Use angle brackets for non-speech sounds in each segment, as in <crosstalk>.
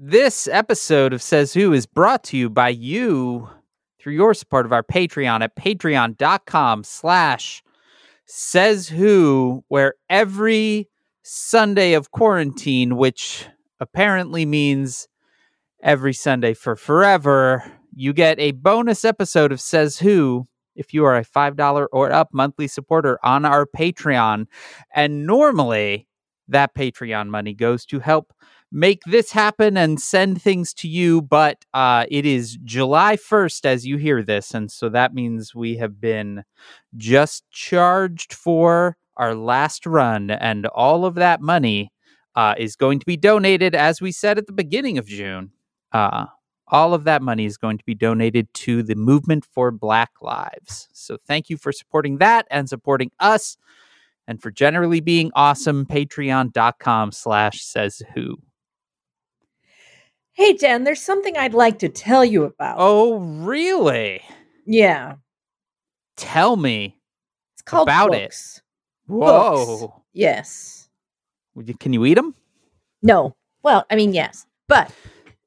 This episode of Says Who is brought to you by you through your support of our Patreon at patreon.com slash says who, where every Sunday of quarantine, which apparently means every Sunday for forever, you get a bonus episode of Says Who if you are a $5 or up monthly supporter on our Patreon. And normally that Patreon money goes to help make this happen and send things to you. But uh, it is July 1st as you hear this. And so that means we have been just charged for our last run. And all of that money uh, is going to be donated, as we said at the beginning of June. Uh, all of that money is going to be donated to the movement for Black Lives. So thank you for supporting that and supporting us and for generally being awesome. Patreon.com slash says who. Hey, Dan, there's something I'd like to tell you about. Oh, really? Yeah. Tell me. It's called About books. it. Whoa. Books. Yes. Would you- Can you eat them? No. Well, I mean, yes. But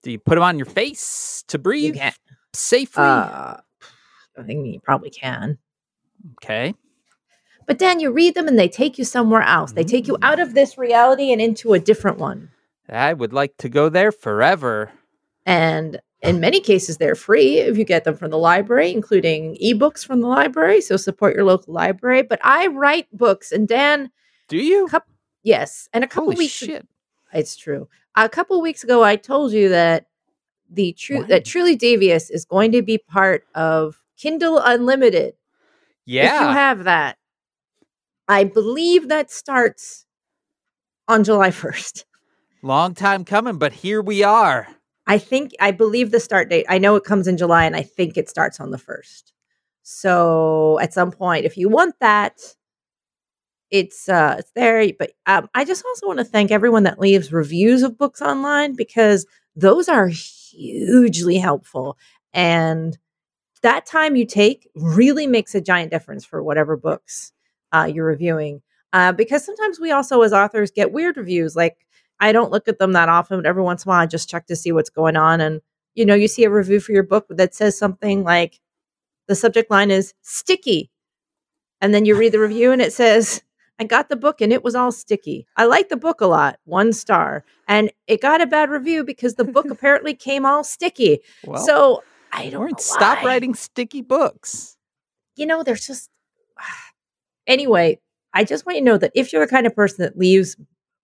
Do you put them on your face to you breathe safely? Uh, I think you probably can. okay. But Dan, you read them and they take you somewhere else. They take you out of this reality and into a different one. I would like to go there forever. And in many cases, they're free if you get them from the library, including ebooks from the library. So support your local library. But I write books, and Dan, Do you? Cup- yes, and a couple Holy weeks shit. It's true. A couple weeks ago, I told you that the true that Truly Devious is going to be part of Kindle Unlimited. Yeah, if you have that, I believe that starts on July <laughs> first. Long time coming, but here we are. I think I believe the start date. I know it comes in July, and I think it starts on the first. So at some point, if you want that, it's uh it's there. But um, I just also want to thank everyone that leaves reviews of books online because those are hugely helpful. And that time you take really makes a giant difference for whatever books uh, you're reviewing. Uh, because sometimes we also, as authors, get weird reviews. Like I don't look at them that often, but every once in a while I just check to see what's going on. And you know, you see a review for your book that says something like the subject line is sticky. And then you read the review and it says, I got the book and it was all sticky. I like the book a lot, one star. And it got a bad review because the book <laughs> apparently came all sticky. Well, so I don't stop writing sticky books. You know, there's just <sighs> anyway. I just want you to know that if you're the kind of person that leaves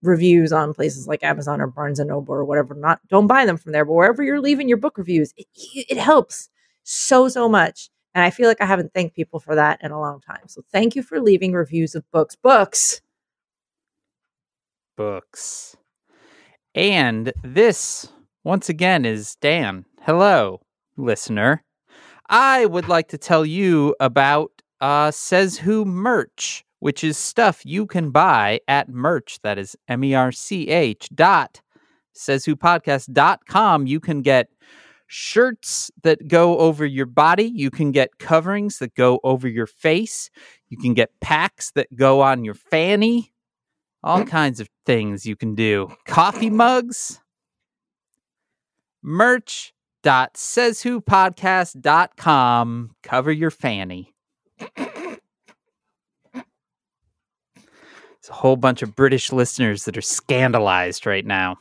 reviews on places like Amazon or Barnes and Noble or whatever, not don't buy them from there. But wherever you're leaving your book reviews, it, it helps so so much. And I feel like I haven't thanked people for that in a long time. So thank you for leaving reviews of books. Books. Books. And this, once again, is Dan. Hello, listener. I would like to tell you about uh, Says Who merch, which is stuff you can buy at merch. That is M E R C H dot says who podcast dot com. You can get shirts that go over your body. You can get coverings that go over your face. You can get packs that go on your fanny. All mm. kinds of things you can do. Coffee mugs. Merch dot says who podcast dot com. Cover your fanny. It's a whole bunch of British listeners that are scandalized right now.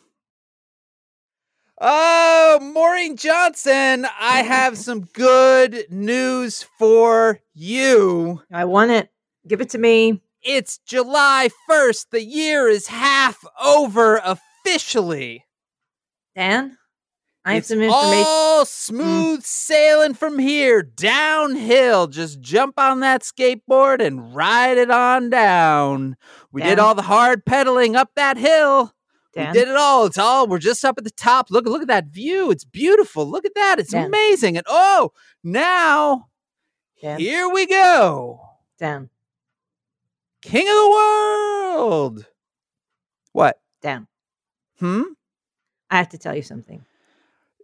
Oh, Maureen Johnson, I have <laughs> some good news for you. I want it. Give it to me. It's July 1st. The year is half over officially. Dan, I have it's some information. all smooth sailing from here, downhill. Just jump on that skateboard and ride it on down. We did all the hard pedaling up that hill. We did it all. It's all. We're just up at the top. Look, look at that view. It's beautiful. Look at that. It's amazing. And oh, now here we go. Down. King of the world. What? Down. Hmm? I have to tell you something.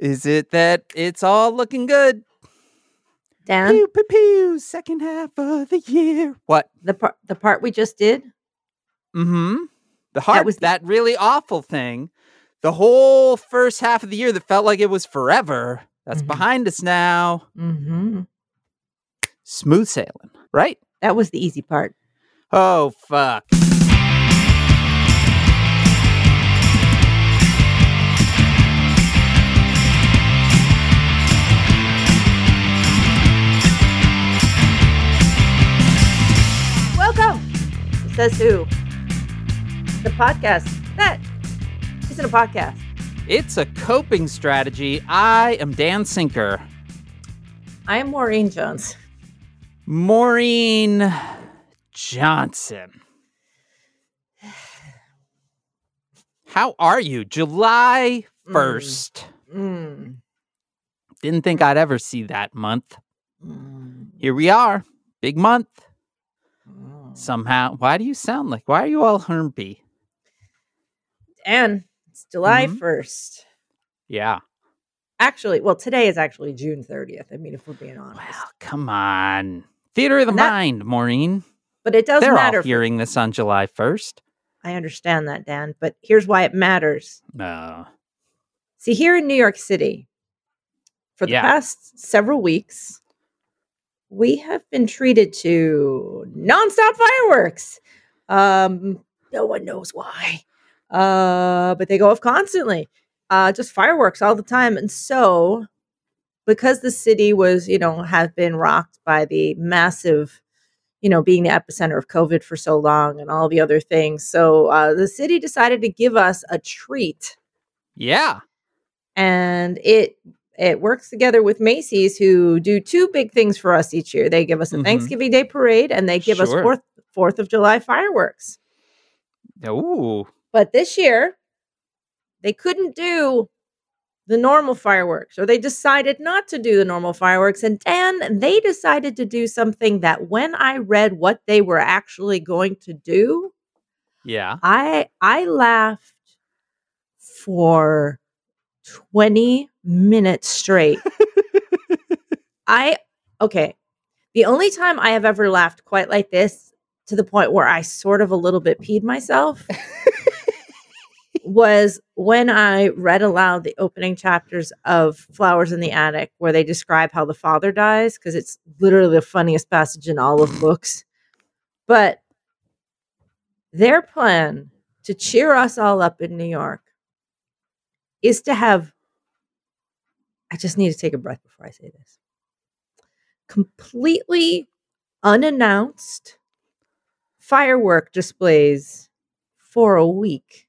Is it that it's all looking good? Dan, Pew pew pew. Second half of the year. What? the part the part we just did, Mm-hmm. The heart was was the- that really awful thing the whole first half of the year that felt like it was forever, that's Mhm. behind us now. Mm-hmm. Smooth sailing, right? That was the easy part. Oh, fuck. Says who? The podcast that isn't a podcast. It's a coping strategy. I am Dan Sinker. I am Maureen Jones. Maureen Johnson. How are you? July 1st. Mm. Didn't think I'd ever see that month. Mm. Here we are. Big month. Somehow. Why do you sound like? Why are you all hermpy? And it's July Mhm. 1st. Yeah. Actually, well, today is actually June 30th. I mean, if we're being honest. Well, come on. Theater of the that- mind, Maureen. But it does They're matter. all hearing this on July 1st. I understand that, Dan. But here's why it matters. No. See, here in New York City, for the Yeah. past several weeks, we have been treated to nonstop fireworks. Um, no one knows why, uh, but they go off constantly. Uh, just fireworks all the time, and so because the city was, you know, have been rocked by the massive, you know, being the epicenter of COVID for so long and all the other things. So uh, the city decided to give us a treat Yeah. and it it works together with Macy's, who do two big things for us each year. They give us a Mhm. Thanksgiving Day parade, and they give us Fourth Fourth of July fireworks. Ooh. But this year, they couldn't do the normal fireworks, or they decided not to do the normal fireworks. And Dan, they decided to do something that, when I read what they were actually going to do, Yeah. I I laughed for 20 minutes straight. <laughs> I okay. The only time I have ever laughed quite like this to the point where I sort of a little bit peed myself <laughs> was when I read aloud the opening chapters of Flowers in the Attic where they describe how the father dies because it's literally the funniest passage in all of <laughs> books. But their plan to cheer us all up in New York is to have I just need to take a breath before I say this. Completely unannounced firework displays for a week.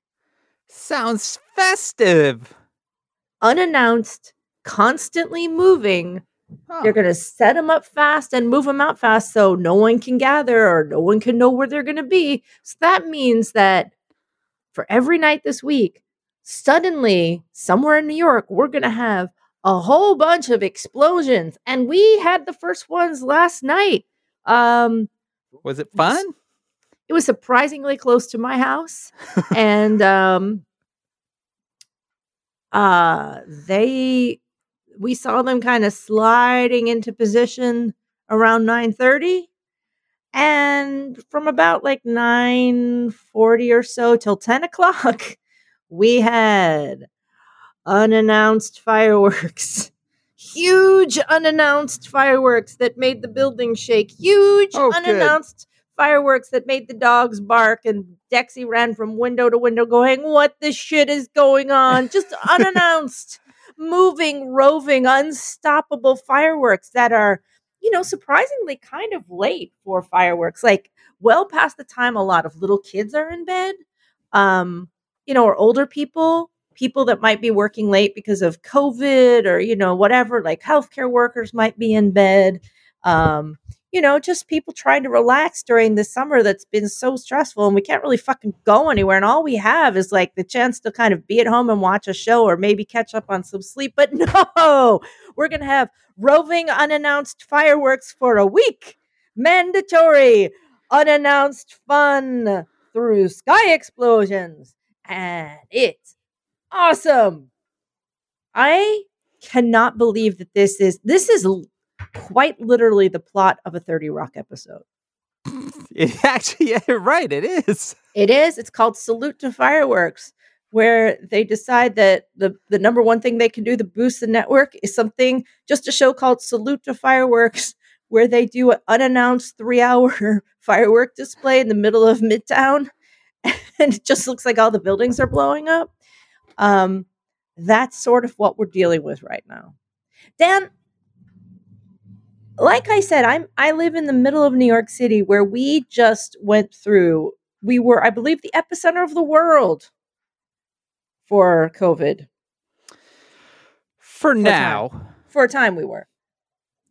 Sounds festive. Unannounced, constantly moving. Huh. They're going to set them up fast and move them out fast so no one can gather or no one can know where they're going to be. So that means that for every night this week, suddenly somewhere in New York, we're going to have a whole bunch of explosions. And we had the first ones last night. Um, Was it fun? it was surprisingly close to my house and um uh they we saw them kind of sliding into position around 9:30 and from about like 9:40 or so till 10 o'clock <laughs> we had unannounced fireworks. <laughs> Huge unannounced fireworks that made the building shake. Huge Oh, good. unannounced fireworks that made the dogs bark and Dexy ran from window to window going what the shit is going on? <laughs> Just unannounced moving roving unstoppable fireworks that are you know surprisingly kind of late for fireworks. Like well past the time a lot of little kids are in bed um you know or older people people that might be working late because of covid or you know whatever like healthcare workers might be in bed um you know, just people trying to relax during the summer that's been so stressful and we can't really fucking go anywhere. And all we have is like the chance to kind of be at home and watch a show or maybe catch up on some sleep. But <laughs> no, we're going to have roving unannounced fireworks for a week. Mandatory unannounced fun through sky explosions. And it's awesome. I cannot believe that this is this is quite literally the plot of a 30 Rock episode. <laughs> It actually, yeah, right. It is. It is. It's called Salute to Fireworks. where they decide that the the number one thing they can do to boost the network is something just a show called Salute to Fireworks, <laughs> where they do an unannounced three hour <laughs> firework display in the middle of Midtown, and it just looks like all the buildings are blowing up. Um, that's sort of what we're dealing with right now. Dan, like I said, I'm I live in the middle of New York City where we just went through we were, I believe, the epicenter of the world for COVID. For now. time. For a time we were.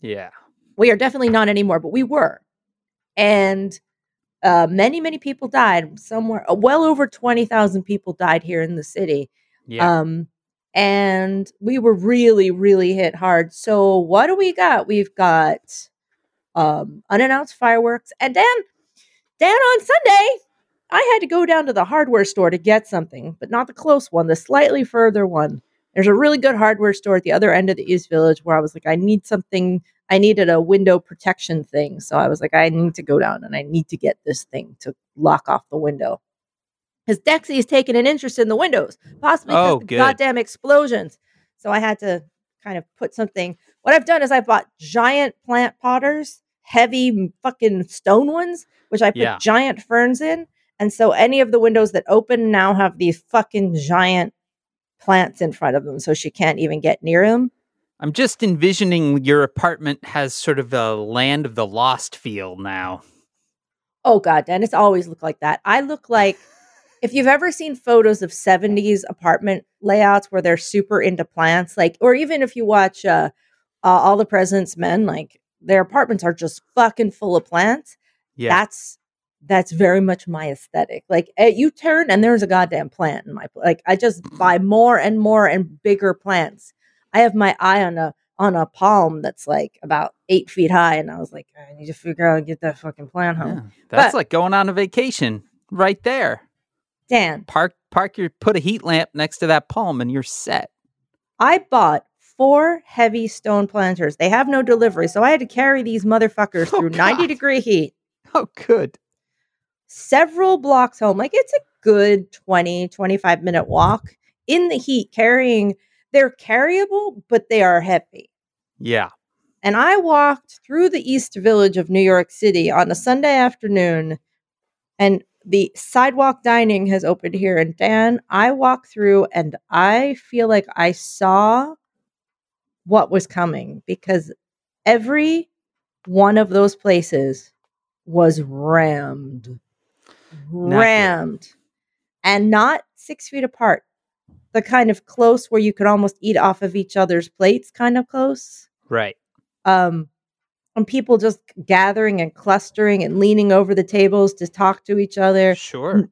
Yeah. We are definitely not anymore, but we were. And uh, many, many people died. Somewhere, uh, well over 20,000 people died here in the city. Yeah. Um, and we were really, really hit hard. So what do we got? We've got um, unannounced fireworks. And Dan, Dan on Sunday, I had to go down to the hardware store to get something, but not the close one, the slightly further one. There's a really good hardware store at the other end of the East Village where I was like, I need something. I needed a window protection thing. So I was like, I need to go down and I need to get this thing to lock off the window because Dexy is taking an interest in the windows, possibly because Oh, the goddamn explosions. So I had to kind of put something. What I've done is I bought giant plant potters, heavy fucking stone ones, which I put Yeah. giant ferns in. And so any of the windows that open now have these fucking giant plants in front of them, so she can't even get near them. I'm just envisioning your apartment has sort of a land of the lost feel now. Oh god, Dan, it's always looked like that. I look like if you've ever seen photos of 70s apartment layouts where they're super into plants, like or even if you watch uh, uh All the President's Men, like their apartments are just fucking full of plants. Yeah. That's that's very much my aesthetic. Like eh, you turn and there's a goddamn plant in my like I just buy more and more and bigger plants. I have my eye on a on a palm that's like about eight feet high, and I was like, I need to figure out to get that fucking plant home. Yeah. That's But- like going on a vacation right there. Dan, Park park your put a heat lamp next to that palm and you're set. I bought four heavy stone planters. They have no delivery, so I had to carry these motherfuckers Oh, through 90 degree heat. Oh good. Several blocks home. Like it's a good 20, 25 minute walk in the heat carrying they're carryable, but they are heavy. Yeah. And I walked through the East Village of New York City on a Sunday afternoon, and the sidewalk dining has opened here. And Dan, I walked through and I feel like I saw what was coming because every one of those places was rammed, rammed, and not six feet apart. The kind of close where you could almost eat off of each other's plates, kind of close Right. um and people just gathering and clustering and leaning over the tables to talk to each other Sure.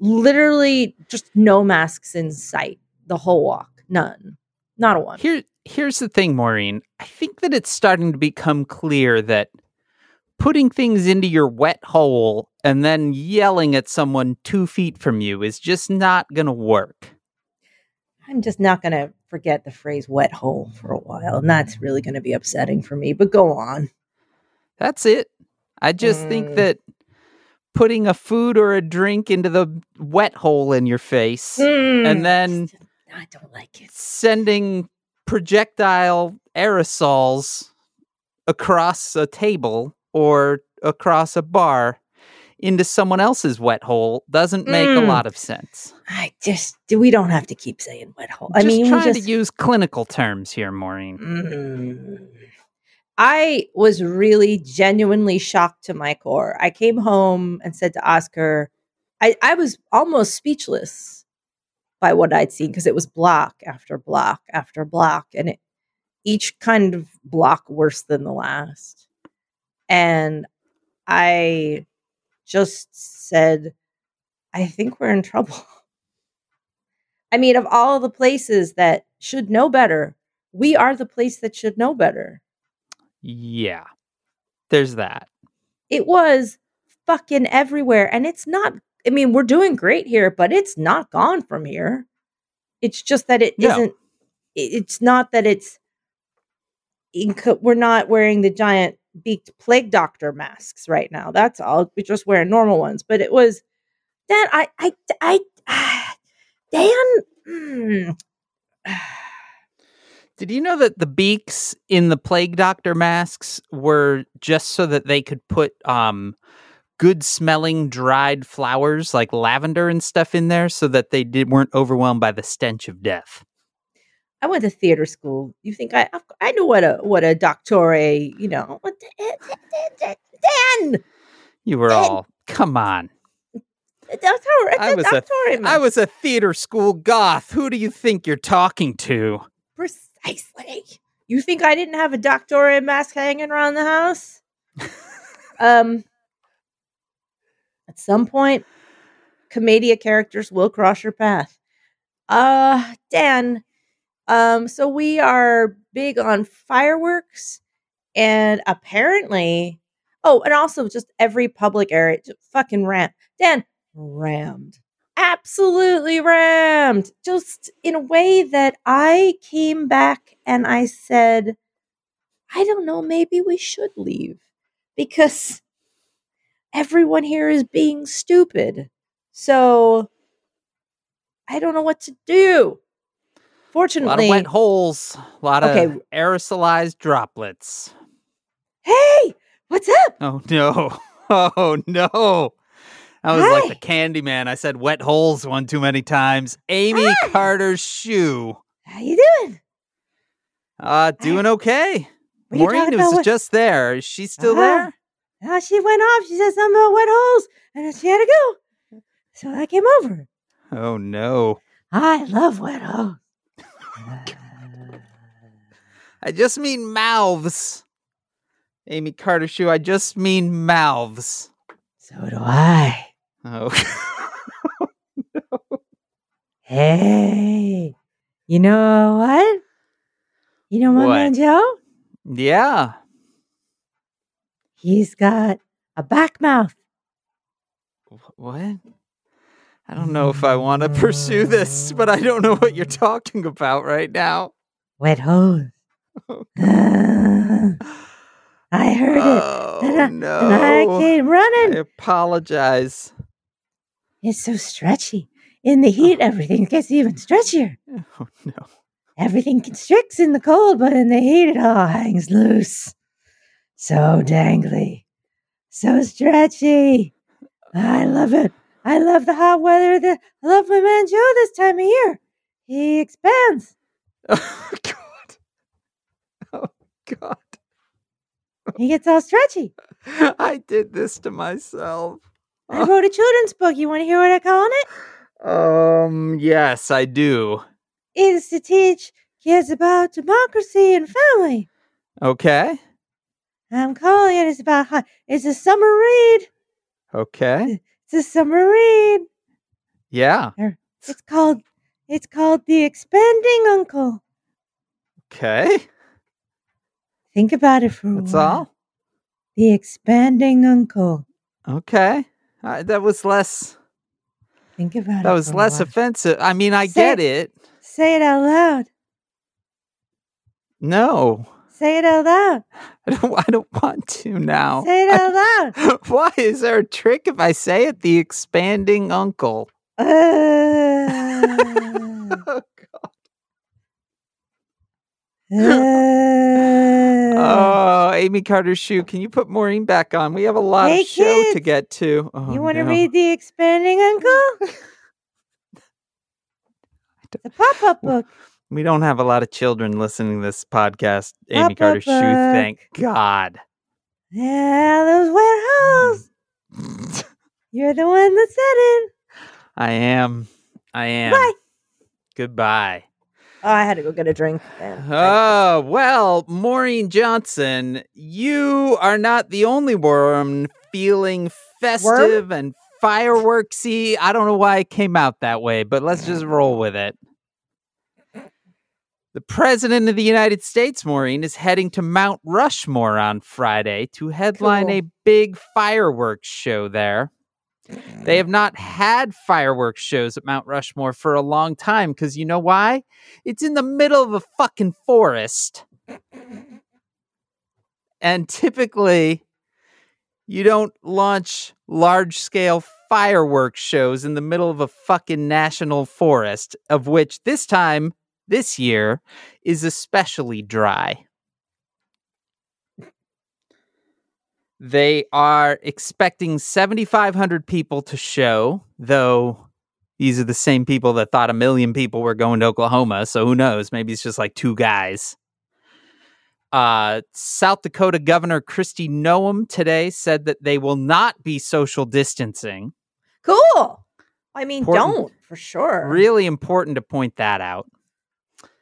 literally just no masks in sight the whole walk none not a one Here here's the thing, Maureen. I think that it's starting to become clear that putting things into your wet hole and then yelling at someone two feet from you is just not gonna work. i'm just not going to forget the phrase wet hole for a while and that's really going to be upsetting for me but go on That's it. I just think Mm. that putting a food or a drink into the wet hole in your face, and then- i don't like it sending projectile aerosols across a table or across a bar into someone else's wet hole doesn't make a Mm. lot of sense. i just we don't have to keep saying wet hole i just mean trying just to use clinical terms here, Maureen. Mm. I was really genuinely shocked to my core. I came home and said to Oscar, I, I was almost speechless by what I'd seen because it was block after block after block, and it, each kind of block worse than the last. And I just said, I think we're in trouble. I mean, of all the places that should know better, we are the place that should know better. Yeah. There's that. It was fucking everywhere. And it's not, I mean, we're doing great here, but it's not gone from here. It's just that it No. not it's not that it's, we're not wearing the giant beaked plague doctor masks right now. That's all. We're just wearing normal ones. But it was, that I, I, I, <sighs> Dan. mm, <sighs> Did you know that the beaks in the plague doctor masks were just so that they could put um good smelling dried flowers like lavender and stuff in there so that they did weren't overwhelmed by the stench of death. I went to theater school. You think I I knew what a what a doctore, you know, Dan. You were Ed- all come on. Doctor, I was a- I was a theater school goth. Who do you think you're talking to? Precisely. You think I didn't have a doctor and mask hanging around the house? <laughs> um, at some point, commedia characters will cross your path. Uh, Dan. Um, so we are big on fireworks, and apparently, oh, and also just every public area, fucking ram. Dan rammed absolutely rammed just in a way that I came back and I said, I don't know, maybe we should leave because everyone here is being stupid. So I don't know what to do. Fortunately, A lot of wet holes, a lot Okay. of aerosolized droplets. hey, what's up? Oh no. <laughs> Oh no. That was like the Hi. Candyman. I said wet holes one too many times. Amy Hi. Carter's shoe. How you doing? Uh doing okay. What Maureen was? What- just there. Is she still Ah. there? Oh, she went off. She said something about wet holes, and she had to go. So I came over. Oh no. I love wet holes. I just mean mouths. Amy Carter shoe. I just mean mouths. so do I. Oh. <laughs> Hey, you know what? You know my What? man Joe? yeah. He's got a back mouth. What? I don't know if I want to pursue this, mm. but I don't know what you're talking about right now. Wet holes. <laughs> Oh, I heard it. Oh And I- no. And I came I running. apologize. It's so stretchy. In the heat, oh. everything gets even stretchier. <laughs> Oh no. Everything constricts in the cold, but in the heat, it all hangs loose. So dangly. So stretchy. I love it. I love the hot weather. The, I love my man Joe this time of year. He expands. <laughs> Oh god. Oh god. He gets all stretchy. <laughs> I did this to myself. I wrote a children's book. You want to hear what I call it? Um, yes, I do. It's to teach kids about democracy and family. Okay. I'm calling it. It's about how, it's a summer read. Okay. It's a summer read. Yeah. It's called it's called The Expanding Uncle. Okay. Think about it for a That's while. all. The Expanding Uncle. Okay. Uh, that was less Think about it. that was less offensive. I mean, I Say get it. Say it out loud. No. Say it out loud. <laughs> I don't I don't want to now. Say it out loud. <laughs> Why is there a trick if I say it? The expanding uncle. Uh, <laughs> Oh, uh. Oh, Amy Carter's shoe. Can you put Maureen back on? We have a lot Hey, of show to get to. Oh, you want to no. read The Expanding Uncle? The pop up book. We don't have a lot of children listening to this podcast. Amy Pop-up Carter's shoe. Thank God. Yeah, those mm. wet holes. <laughs> You're the one that said it. I am. I am. Bye. Goodbye. Oh, I had to go get a drink. Oh, well, Maureen Johnson, you are not the only worm feeling festive and fireworksy. I don't know why it came out that way, but let's just roll with it. The President of the United States, Maureen, is heading to Mount Rushmore on Friday to headline Cool. a big fireworks show there. They have not had fireworks shows at Mount Rushmore for a long time because you know why? It's in the middle of a fucking forest. And typically, you don't launch large scale fireworks shows in the middle of a fucking national forest, of which this time, this year, is especially dry. They are expecting 7,500 people to show, though these are the same people that thought a million people were going to Oklahoma. So who knows? Maybe it's just like two guys. Uh, South Dakota Governor Kristi Noem today said that they will not be social distancing. Cool. I mean, Important. don't for sure. Really important to point that out.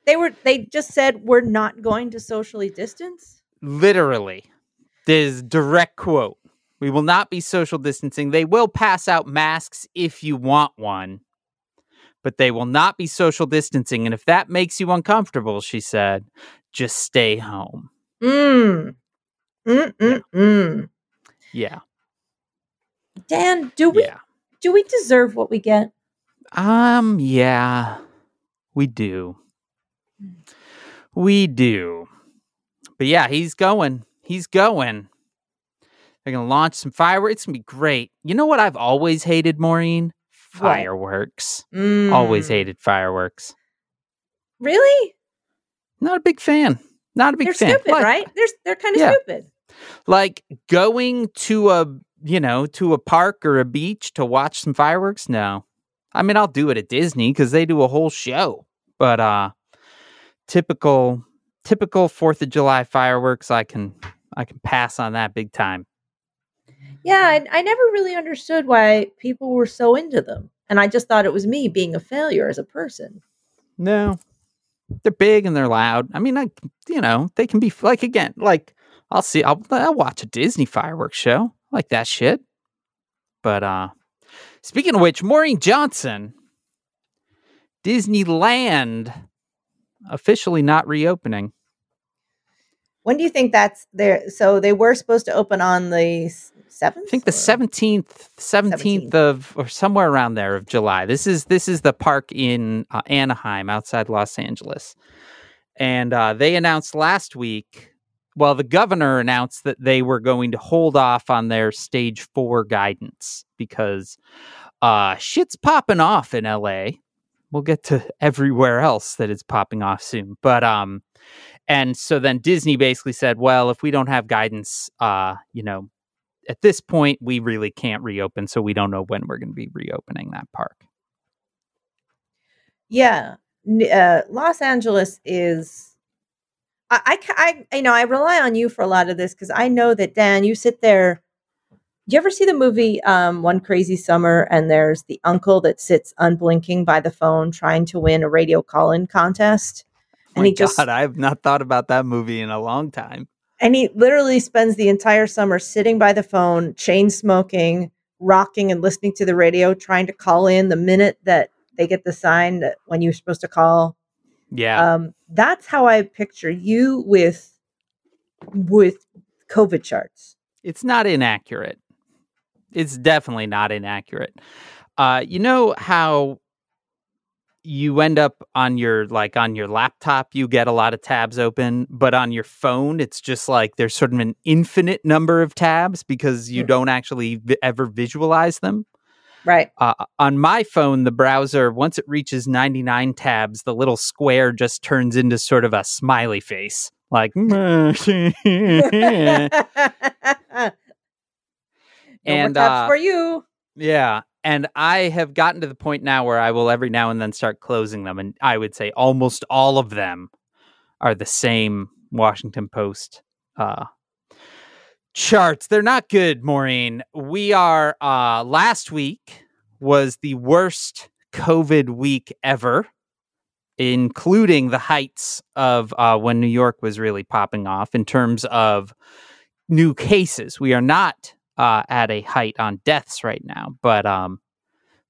They were. They just said we're not going to socially distance. Literally, there's direct quote. We will not be social distancing. They will pass out masks if you want one, but they will not be social distancing. And if that makes you uncomfortable, she said, just stay home. Mm. Mm. Mm. Mm. Yeah. Dan, do we Yeah. do we deserve what we get? Um, yeah, we do. We do. But yeah, he's going. He's going. They're going to launch some fireworks. It's going to be great. You know what I've always hated, Maureen? Fireworks. Always Mm. hated fireworks. Really? Not a big fan. Not a big They're fan. stupid, Like- right? They're they're kind of Yeah. stupid. Like going to a, you know, to a park or a beach to watch some fireworks? No. I mean, I'll do it at Disney because they do a whole show. But uh typical typical 4th of July fireworks, I can I can pass on that big time. Yeah, I, I never really understood why people were so into them, and I just thought it was me being a failure as a person. No. They're big and they're loud. I mean, I you know, they can be like again, like I'll see I'll, I'll watch a Disney fireworks show. I like that shit. But uh speaking of which, Maureen Johnson Disneyland officially not reopening. When do you think that's there? So they were supposed to open on the seventh. I think the 17th 17th 17th. of or somewhere around there of July. This is this is the park in uh, Anaheim outside Los Angeles. And uh, they announced last week, well the governor announced that they were going to hold off on their stage 4 guidance because uh shit's popping off in LA. We'll get to everywhere else that it's popping off soon. But um and so then Disney basically said, well, if we don't have guidance, uh, you know, at this point, we really can't reopen, so we don't know when we're going to be reopening that park. Yeah, uh, Los Angeles is. I, I, I, you know, I rely on you for a lot of this because I know that Dan, you sit there. Do you ever see the movie um, One Crazy Summer? And there's the uncle that sits unblinking by the phone trying to win a radio call-in contest, and My he just God, I have not thought about that movie in a long time. and he literally spends the entire summer sitting by the phone, chain smoking, rocking, and listening to the radio, trying to call in the minute that they get the sign that when you're supposed to call. Yeah, Um, that's how I picture you with with COVID charts. it's not inaccurate. It's definitely not inaccurate. Uh, you know how you end up on your like on your laptop you get a lot of tabs open but on your phone it's just like there's sort of an infinite number of tabs because you Mm. don't actually vi- ever visualize them Right. uh, on my phone, the browser, once it reaches 99 tabs, the little square just turns into sort of a smiley face. Like, <laughs> no <laughs> And, more tabs uh, for you. yeah. And I have gotten to the point now where I will every now and then start closing them. And I would say almost all of them are the same Washington Post uh, charts. They're not good, Maureen. We are, uh, last week was the worst COVID week ever, including the heights of uh, when New York was really popping off in terms of new cases. We are not uh, at a height on deaths right now, but um,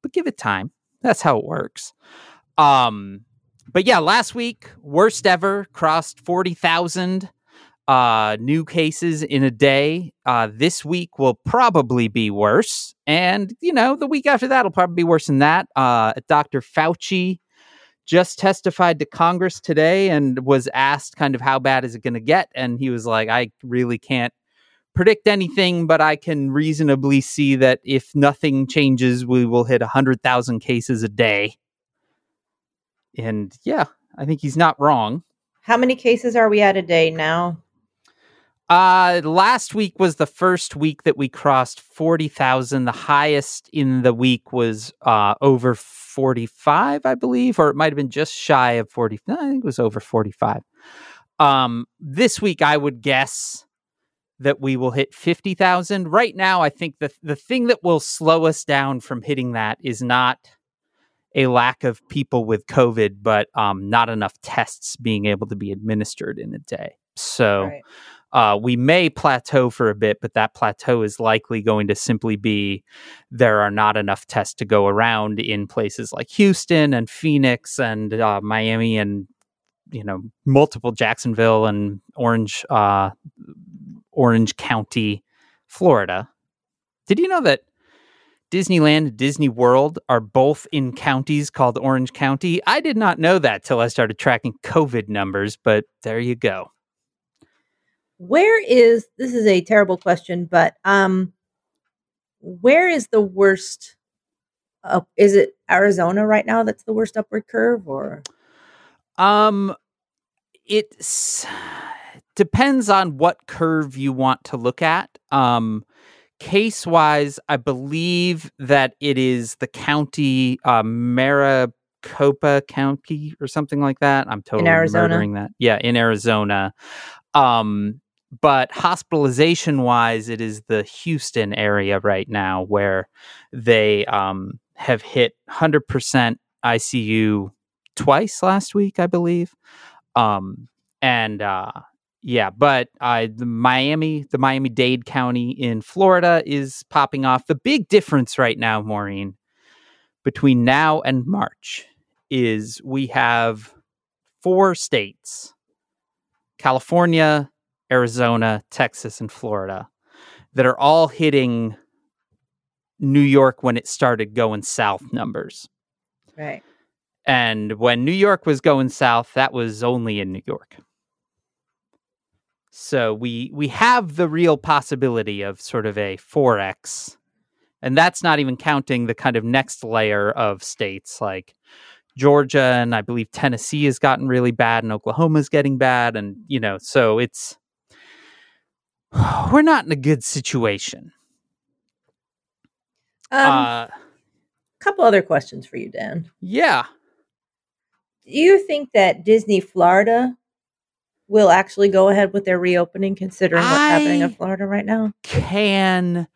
but give it time. That's how it works. Um, but yeah, last week worst ever crossed forty thousand uh, new cases in a day. Uh, this week will probably be worse, and you know the week after that will probably be worse than that. Uh, Dr. Fauci just testified to Congress today and was asked kind of how bad is it going to get, and he was like, "I really can't predict anything, but I can reasonably see that if nothing changes, we will hit 100,000 cases a day. And yeah, I think he's not wrong. How many cases are we at a day now? Uh, last week was the first week that we crossed 40,000. The highest in the week was uh, over 45, I believe, or it might have been just shy of 40. I think it was over 45. Um, this week, I would guess that we will hit 50,000. Right now, I think the, the thing that will slow us down from hitting that is not a lack of people with COVID, but um, not enough tests being able to be administered in a day. So, right. Uh, we may plateau for a bit, but that plateau is likely going to simply be there are not enough tests to go around in places like Houston and Phoenix and uh, Miami and you know multiple Jacksonville and Orange uh, Orange County, Florida. Did you know that Disneyland and Disney World are both in counties called Orange County? I did not know that till I started tracking COVID numbers, but there you go where is this is a terrible question, but um where is the worst up is it Arizona right now that's the worst upward curve or um it depends on what curve you want to look at. Um case wise, I believe that it is the county uh, Maricopa County or something like that. I'm totally in Arizona. murdering that. Yeah, in Arizona. Um, but hospitalization wise, it is the Houston area right now where they um, have hit 100% ICU twice last week, I believe. Um, and uh, yeah, but uh, the Miami, the Miami Dade County in Florida is popping off. The big difference right now, Maureen, between now and March is we have four states California, Arizona, Texas, and Florida that are all hitting New York when it started going south numbers. Right. And when New York was going south, that was only in New York. So we we have the real possibility of sort of a 4x. And that's not even counting the kind of next layer of states like Georgia and I believe Tennessee has gotten really bad and Oklahoma's getting bad and you know, so it's <sighs> we're not in a good situation. Um, uh, couple other questions for you, Dan. Yeah. Do you think that Disney Florida will actually go ahead with their reopening, considering what's I happening in Florida right now? Can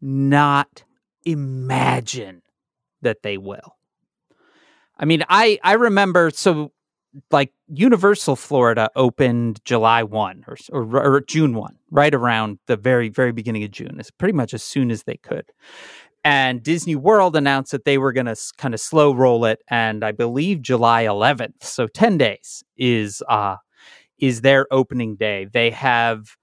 not imagine that they will. I mean, I I remember so like Universal Florida opened July 1 or, or, or, June 1, right around the very, very beginning of June. It's pretty much as soon as they could. And Disney World announced that they were going to kind of slow roll it. And I believe July 11th, so 10 days, is, uh, is their opening day. They have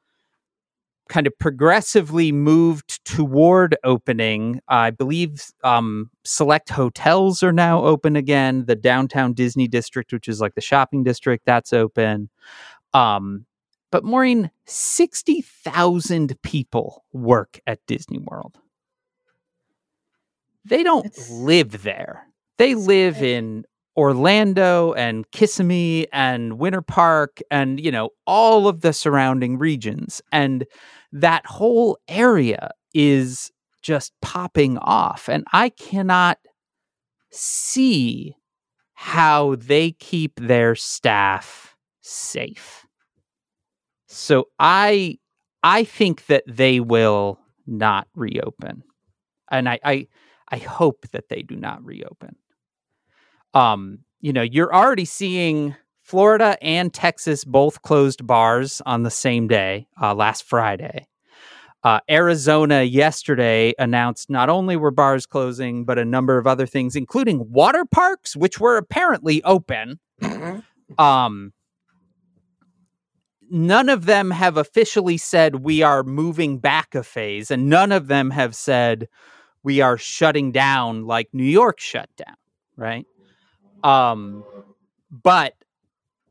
kind of progressively moved toward opening. I believe um, select hotels are now open again. The downtown Disney district, which is like the shopping district, that's open. Um, but Maureen, 60,000 people work at Disney World. They don't it's, live there. They live in Orlando and Kissimmee and Winter Park and, you know, all of the surrounding regions. And that whole area is just popping off. And I cannot see how they keep their staff safe. So I I think that they will not reopen. And I I, I hope that they do not reopen. Um, you know, you're already seeing Florida and Texas both closed bars on the same day, uh, last Friday. Uh, Arizona yesterday announced not only were bars closing, but a number of other things, including water parks, which were apparently open. Mm-hmm. um, none of them have officially said we are moving back a phase, and none of them have said we are shutting down like New York shut down, right? Um, but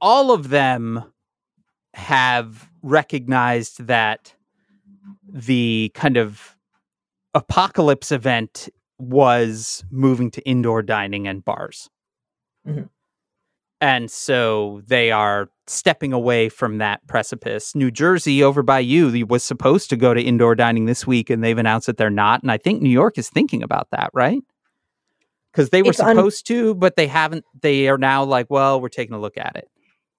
all of them have recognized that the kind of apocalypse event was moving to indoor dining and bars. Mhm. And so they are stepping away from that precipice. New Jersey, over by you, was supposed to go to indoor dining this week, and they've announced that they're not. And I think New York is thinking about that, right? Because they were It's un- supposed to, but they haven't. They are now like, well, we're taking a look at it.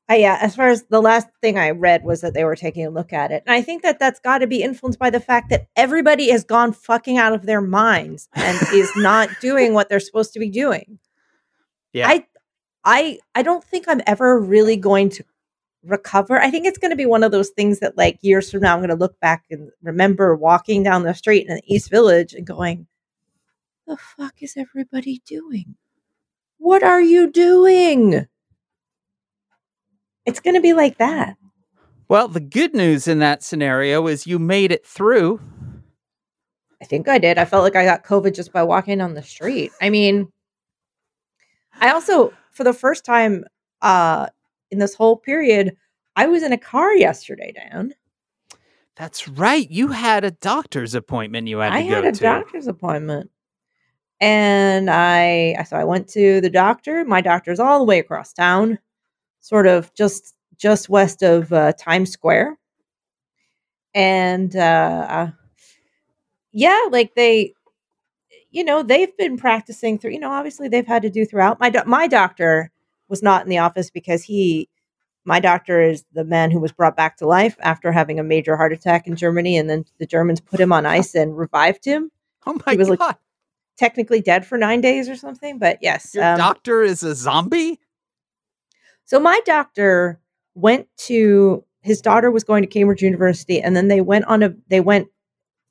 Uh, yeah, as far as the last thing I read was that they were taking a look at it. And I think that that's got to be influenced by the fact that everybody has gone fucking out of their minds and is not <laughs> doing what they're supposed to be doing. Yeah. I I I don't think I'm ever really going to recover. I think it's going to be one of those things that like years from now I'm going to look back and remember walking down the street in the East Village and going, "The fuck is everybody doing? What are you doing?" It's going to be like that. Well, the good news in that scenario is you made it through. I think I did. I felt like I got COVID just by walking on the street. I mean, I also, for the first time uh, in this whole period, I was in a car yesterday, Dan. That's right. You had a doctor's appointment you had to I had a to. doctor's appointment. And I, so I went to the doctor. My doctor's all the way across town, sort of just just west of uh, Times Square. And uh, yeah, like they, you know, they've been practicing through. You know, obviously they've had to do throughout. My do- my doctor was not in the office because he, my doctor is the man who was brought back to life after having a major heart attack in Germany, and then the Germans put him on ice and revived him. Oh my He was god. like- Technically dead for nine days or something, but yes, Your um, doctor is a zombie? So my doctor went to his daughter was going to Cambridge University and then they went on a they went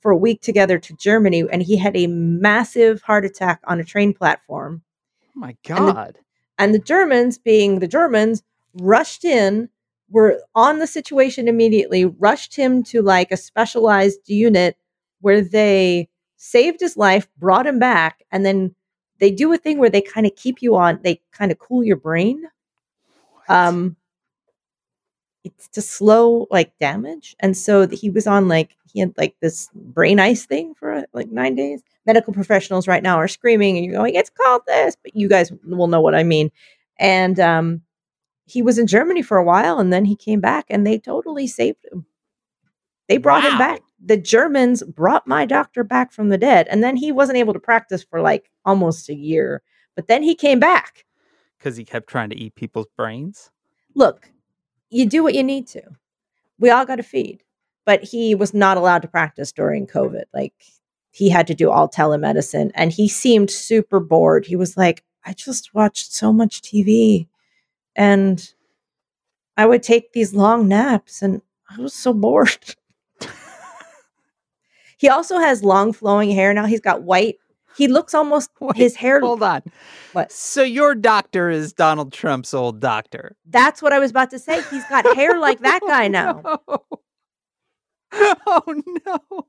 for a week together to Germany and he had a massive heart attack on a train platform Oh my and the- god. and the Germans being the Germans rushed in were on the situation immediately rushed him to like a specialized unit where they saved his life brought him back and then they do a thing where they kind of keep you on they kind of cool your brain. What? um it's to slow like damage. And so he was on like he had like this brain ice thing for uh, like nine days. Medical professionals right now are screaming and you're going it's called this but you guys will know what i mean. And um he was in germany for a while and then he came back and they totally saved him. They brought him back the germans brought my doctor back from the dead and then he wasn't able to practice for like almost a year but then he came back Because he kept trying to eat people's brains. look, you do what you need to. We all got to feed. But he was not allowed to practice during COVID. Like he had to do all telemedicine and he seemed super bored. He was like, I just watched so much TV and I would take these long naps and I was so bored. <laughs> he also has long flowing hair now. He's got white. He looks almost <laughs> Wait, his hair Hold on. What? So your doctor is Donald Trump's old doctor. That's what I was about to say. He's got hair like that <laughs> guy now. No. <laughs> Oh no.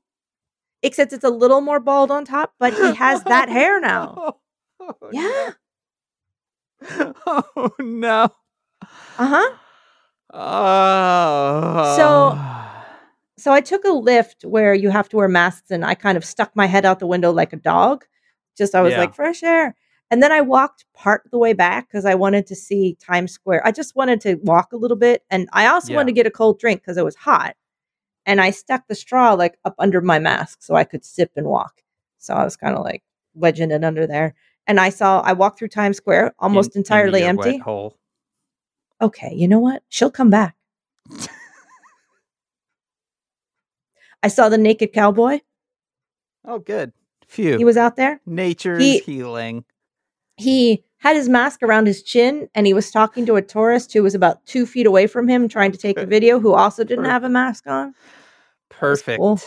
except it's a little more bald on top, but he has that hair now. Oh, Yeah. no. Oh no. Uh huh. <sighs> Oh. So I took a lift where you have to wear masks, and I kind of stuck my head out the window like a dog. Just I was Yeah. like fresh air, and then I walked part of the way back because I wanted to see Times Square. I just wanted to walk a little bit, and I also Yeah. wanted to get a cold drink because it was hot. And I stuck the straw like up under my mask so I could sip and walk. So I was kind of like wedging it under there. And I saw I walked through Times Square almost In- entirely empty. hole. okay, you know what? She'll come back. I saw the naked cowboy. Oh, good. Phew. He was out there. Nature's he- healing. He had his mask around his chin and he was talking to a tourist who was about two feet away from him trying to take a <laughs> video who also didn't have a mask on. Perfect. cool.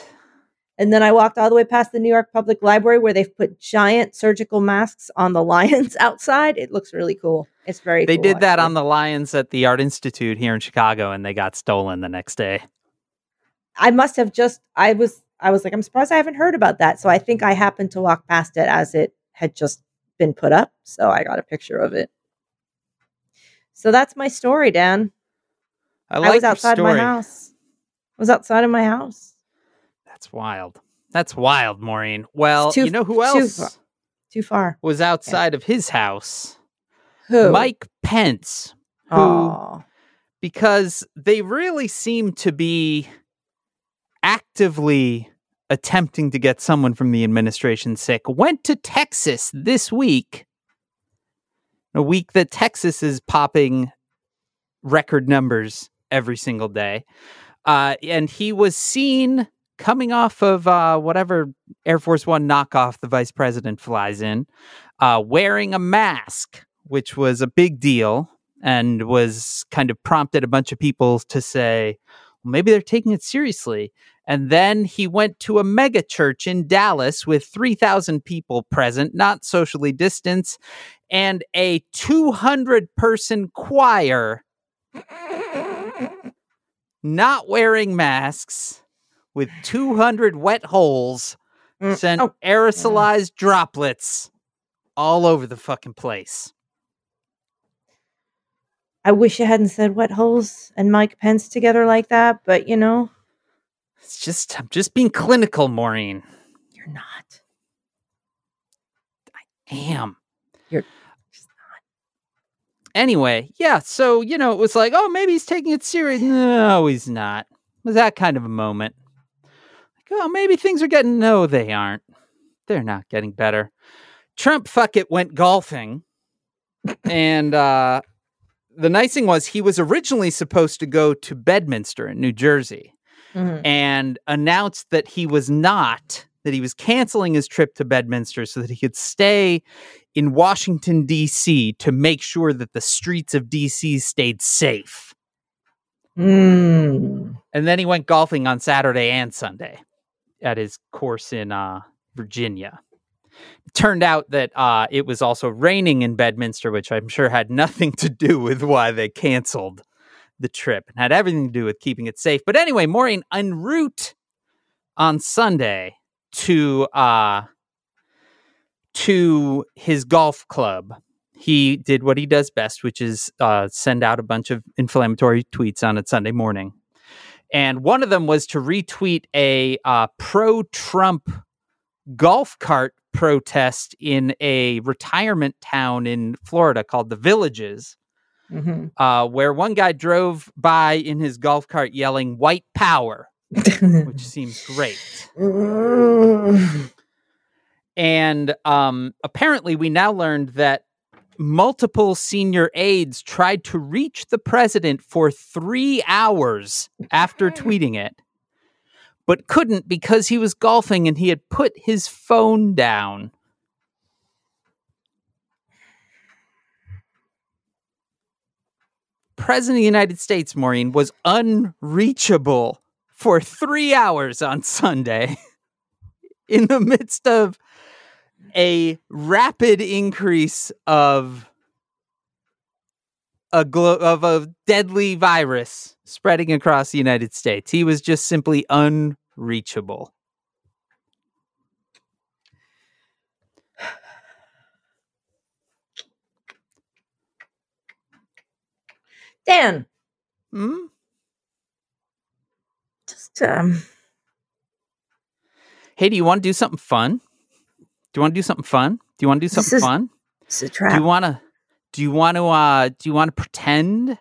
And then I walked all the way past the New York Public Library where they've put giant surgical masks on the <laughs> lions outside. It looks really cool. It's very They cool, did that actually. on the lions at the Art Institute here in Chicago, and they got stolen the next day. I must have just I was I was like, I'm surprised I haven't heard about that. So I think I happened to walk past it as it had just been put up. So I got a picture of it. So that's my story, Dan. I I, was outside my house. I was outside of my house. That's wild. That's wild, Maureen. Well, too- you know who too else far. Too far. was outside of his house? Who? Mike Pence, who Oh. because they really seem to be actively attempting to get someone from the administration sick, went to Texas this week. A week that Texas is popping record numbers every single day. Uh, and he was seen coming off of uh, whatever Air Force One knockoff the vice president flies in, uh, wearing a mask, which was a big deal and was kind of prompted a bunch of people to say, well, maybe they're taking it seriously. And then he went to a mega church in Dallas with 3,000 people present, not socially distanced, and a 200 person choir not wearing masks with 200 wet holes Mm, sent oh, aerosolized droplets all over the fucking place. I wish I hadn't said wet holes and Mike Pence together like that, but you know, It's just, I'm just being clinical, Maureen. you're not. Damn. Just not. Anyway, yeah, so, you know, it was like, oh, maybe he's taking it serious. No, he's not. It was that kind of a moment. Like, oh, maybe things are getting, no, they aren't. They're not getting better. Trump, fuck it, went golfing. and uh, the nice thing was he was originally supposed to go to Bedminster in New Jersey. Mhm. and announced that he was not that he was canceling his trip to Bedminster so that he could stay in Washington D.C. to make sure that the streets of D.C. stayed safe. Mm. And then he went golfing on Saturday and Sunday at his course in uh, Virginia. It turned out that uh, it was also raining in Bedminster, which I'm sure had nothing to do with why they canceled the trip and had everything to do with keeping it safe. But anyway, Maureen, en route on Sunday to uh, to his golf club, he did what he does best, which is uh, send out a bunch of inflammatory tweets on a Sunday morning. And one of them was to retweet a uh, pro Trump golf cart protest in a retirement town in Florida called the Villages, Mhm. uh, where one guy drove by in his golf cart yelling white power, which <laughs> seems great. <laughs> And um, apparently, we now learned that multiple senior aides tried to reach the president for three hours after <laughs> tweeting it, but couldn't because he was golfing and he had put his phone down. President of the United States, Maureen, was unreachable for three hours on Sunday <laughs> in the midst of a rapid increase of a glo- of a deadly virus spreading across the United States. He was just simply unreachable. Dan, Hmm? just um, Hey, do you want to do something fun? Do you want to do something fun? Do you want to do something is fun? it's a trap. Do you want to do you want to uh do you want to pretend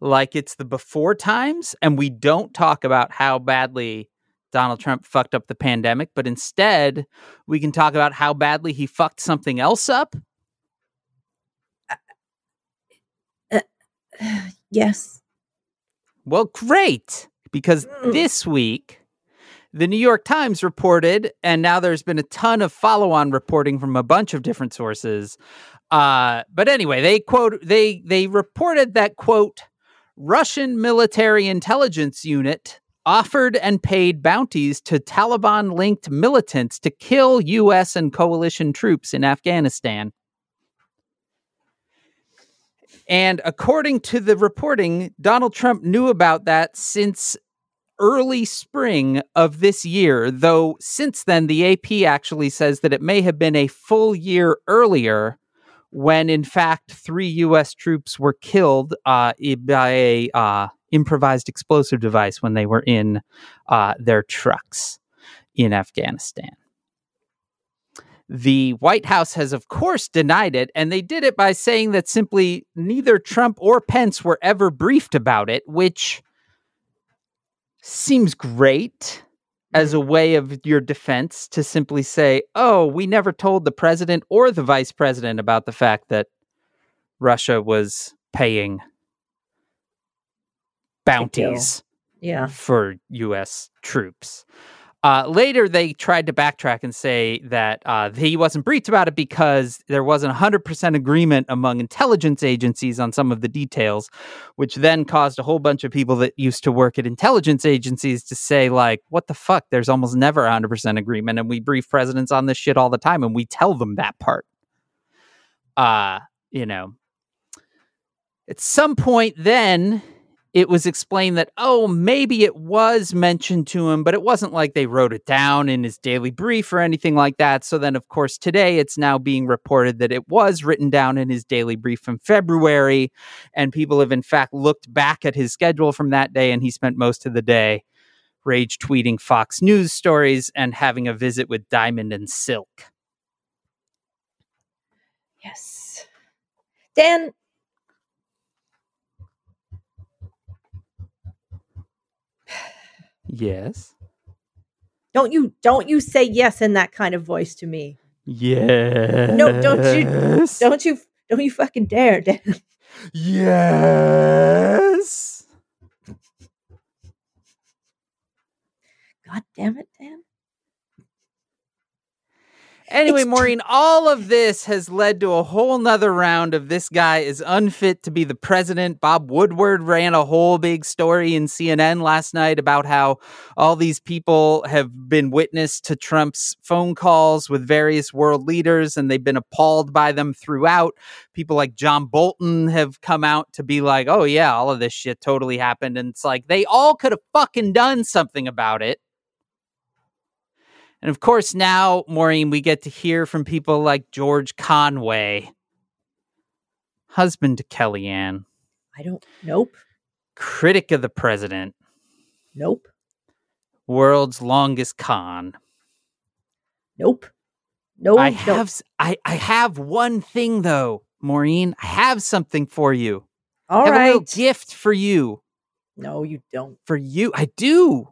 like it's the before times and we don't talk about how badly Donald Trump fucked up the pandemic, but instead we can talk about how badly he fucked something else up? <sighs> yes. Well, great. Because Mm. this week, the New York Times reported, and now there's been a ton of follow on reporting from a bunch of different sources. Uh, but anyway, they quote they they reported that quote Russian military intelligence unit offered and paid bounties to Taliban linked militants to kill US and coalition troops in Afghanistan. And according to the reporting, Donald Trump knew about that since early spring of this year, though since then, the AP actually says that it may have been a full year earlier when, in fact, three U.S. troops were killed uh, by a uh, improvised explosive device when they were in uh, their trucks. in Afghanistan. The White House has, of course, denied it, and they did it by saying that simply neither Trump or Pence were ever briefed about it, which seems great as mm-hmm. a way of your defense to simply say, oh, we never told the president or the vice president about the fact that Russia was paying bounties Yeah. for U.S. troops. Uh, later, they tried to backtrack and say that uh, he wasn't briefed about it because there wasn't 100% agreement among intelligence agencies on some of the details, which then caused a whole bunch of people that used to work at intelligence agencies to say, like, what the fuck? There's almost never 100% agreement. And we brief presidents on this shit all the time and we tell them that part. Uh, you know, at some point, then it was explained that, oh, maybe it was mentioned to him, but it wasn't like they wrote it down in his daily brief or anything like that. So then, of course, today it's now being reported that it was written down in his daily brief from February. And people have, in fact, looked back at his schedule from that day, and he spent most of the day rage tweeting Fox News stories and having a visit with Diamond and Silk. Yes. Dan, Yes. don't you don't you say yes in that kind of voice to me. Yes. No. Don't you- Don't you don't you fucking dare, Dan. Yes. God damn it, Dan. Anyway, It's tr- Maureen, all of this has led to a whole nother round of this guy is unfit to be the president. Bob Woodward ran a whole big story in CNN last night about how all these people have been witness to Trump's phone calls with various world leaders and they've been appalled by them throughout. People like John Bolton have come out to be like, oh, yeah, all of this shit totally happened. And it's like they all could have fucking done something about it. And of course, now, Maureen, we get to hear from people like George Conway, husband to Kellyanne, I don't nope. critic of the president, Nope. world's longest con. Nope. No, I have I, I have one thing though, Maureen. I have something for you. All I have a little gift for you. No, you don't. For you. I do.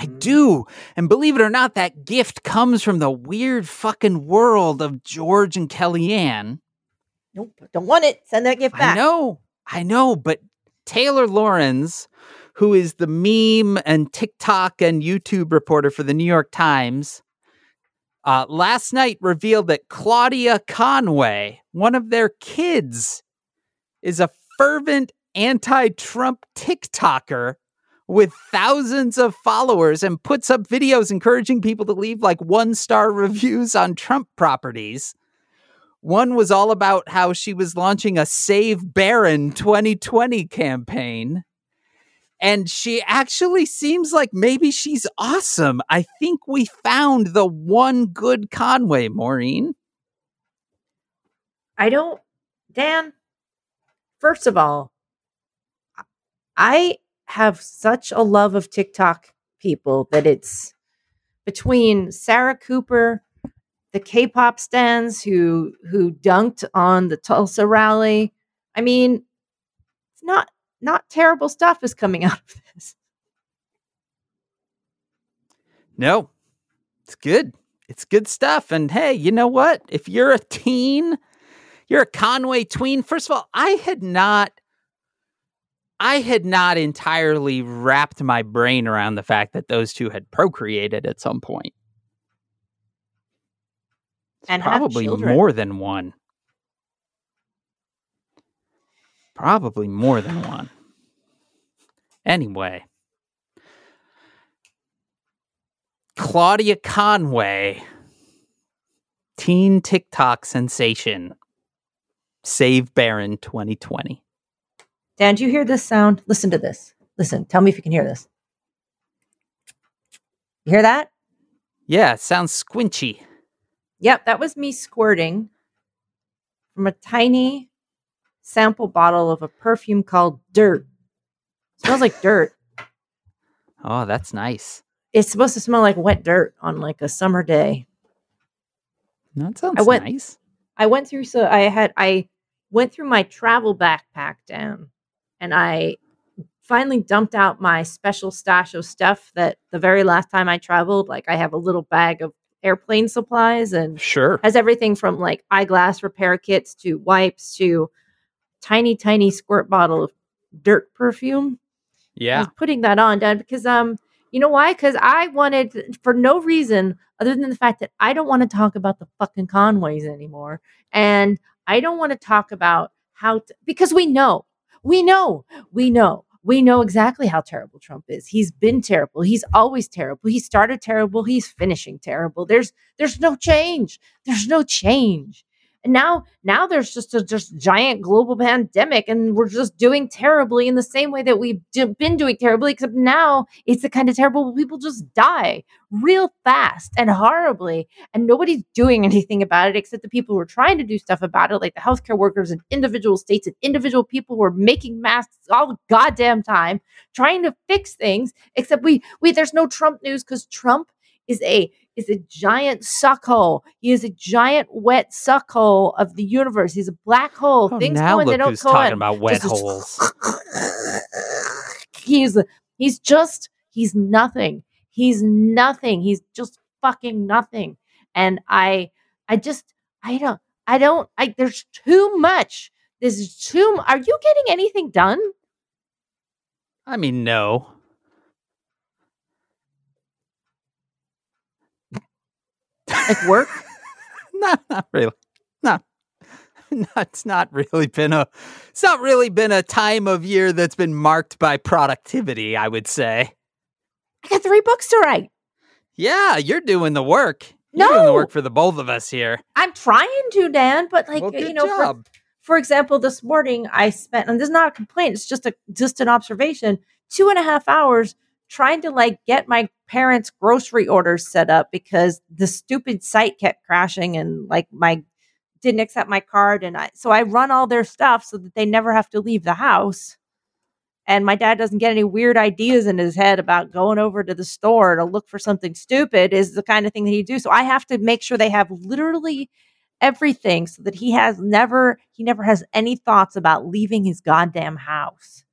I Mm. do. And believe it or not, that gift comes from the weird fucking world of George and Kellyanne. Nope. Don't want it. Send that gift back. I know, I know, but Taylor Lorenz, who is the meme and TikTok and YouTube reporter for the New York Times, uh, last night revealed that Claudia Conway, one of their kids, is a fervent anti Trump TikToker with thousands of followers and puts up videos encouraging people to leave like one star <laughs> reviews on Trump properties. One was all about how she was launching a Save Barron 2020 campaign. And she actually seems like maybe she's awesome. I think we found the one good Conway, Maureen. I don't, Dan. First of all, I have such a love of TikTok people that it's between Sarah Cooper, the K-pop stans who who dunked on the Tulsa rally. I mean, it's not not terrible stuff is coming <laughs> out of this. No, it's good. It's good stuff. And hey, you know what? If you're a teen, you're a Conway tween. First of all, I had not. I had not entirely wrapped my brain around the fact that those two had procreated at some point. It's And probably more than one. Probably more than one. Anyway, Claudia Conway, teen TikTok sensation, Save Barron 2020. Dan, do you hear this sound? Listen to this. Listen, tell me if you can hear this. You hear that? Yeah, it sounds squinchy. Yep, that was me squirting from a tiny sample bottle of a perfume called Dirt. smells like dirt. Oh, that's nice. it's supposed to smell like wet dirt on like a summer day. That sounds I went- nice. I went through so I had I went through my travel backpack down and I finally dumped out my special stash of stuff that the very last time I traveled like I have a little bag of airplane supplies and Sure. has everything from like eyeglass repair kits to wipes to tiny tiny squirt bottle of dirt perfume. I Yeah. was putting that on, Dan, because um, you know why? Because I wanted for no reason other than the fact that I don't want to talk about the fucking Conways anymore, and I don't want to talk about how t- because we know, we know, we know. We know exactly how terrible Trump is. He's been terrible. He's always terrible. He started terrible. He's finishing terrible. There's there's no change. There's no change. And now now there's just a just giant global pandemic and we're just doing terribly in the same way that we've been doing terribly except now it's the kind of terrible where people just die real fast and horribly and nobody's doing <laughs> anything about it except the people who are trying to do stuff about it like the healthcare workers in individual states and individual people who are making masks all the goddamn time trying to fix things except we we there's no Trump news cuz Trump is a is a giant suckhole. He is a giant wet suckhole of the universe. He's a black hole. Oh, Things now go in, they don't go talking in. about wet Just- holes. <laughs> he's he's just he's nothing. He's nothing. He's just fucking nothing. And I I just I don't I don't I there's too much. There's too Are you getting anything done? I mean, no. Like work? <laughs> no, not really. No. <laughs> no, it's not really been a it's not really been a time of year that's been marked by productivity, I would say. I got three books to write. Yeah, you're doing the work. You're doing the No. work for the both of us here. I'm trying to, Dan, but like well, you know, for, for example, this morning I spent, and this is not a complaint, it's just a just an observation, two and a half hours trying to like get my parents' grocery orders set up because the stupid site kept crashing and like my didn't accept my card and I so I run all their stuff so that they never have to leave the house. And my dad doesn't get any weird ideas in his head about going over to the store to look for something stupid is the kind of thing that he do. So I have to make sure they have literally everything so that he has never he never has any thoughts about leaving his goddamn house.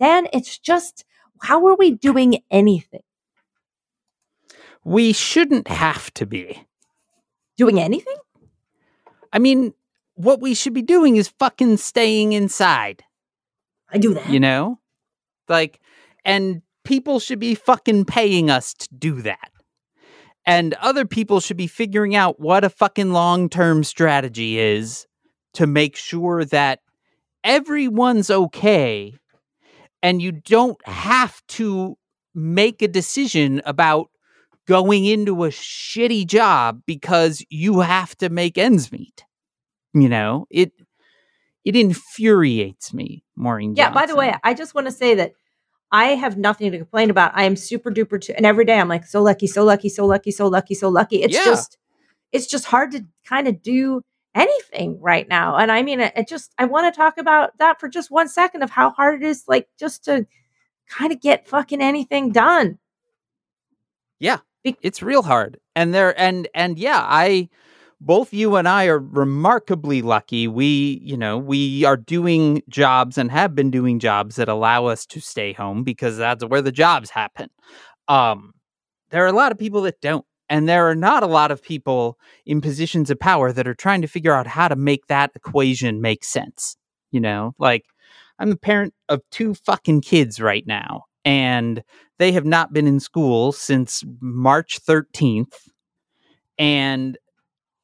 Then it's just how are we doing anything? We shouldn't have to be. Doing anything? I mean, what we should be doing is fucking staying inside, I do that. you know? Like, and people should be fucking paying us to do that. And other people should be figuring out what a fucking long term strategy is to make sure that everyone's okay and you don't have to make a decision about going into a shitty job because you have to make ends meet. You know, it it infuriates me, Maureen. Yeah, by the way, I just want to say that I have nothing to complain about. I am super duper t- and every day I'm like so lucky, so lucky, so lucky, so lucky, so lucky. It's Yeah. just it's just hard to kind of do anything right now. And I mean, it, it just I want to talk about that for just one second of how hard it is like just to kind of get fucking anything done. Yeah. It's real hard and there and and yeah i both you and i are remarkably lucky we you know we are doing jobs and have been doing jobs that allow us to stay home because that's where the jobs happen um there are a lot of people that don't and there are not a lot of people in positions of power that are trying to figure out how to make that equation make sense you know like i'm the parent of two fucking kids right now and they have not been in school since March 13th. And,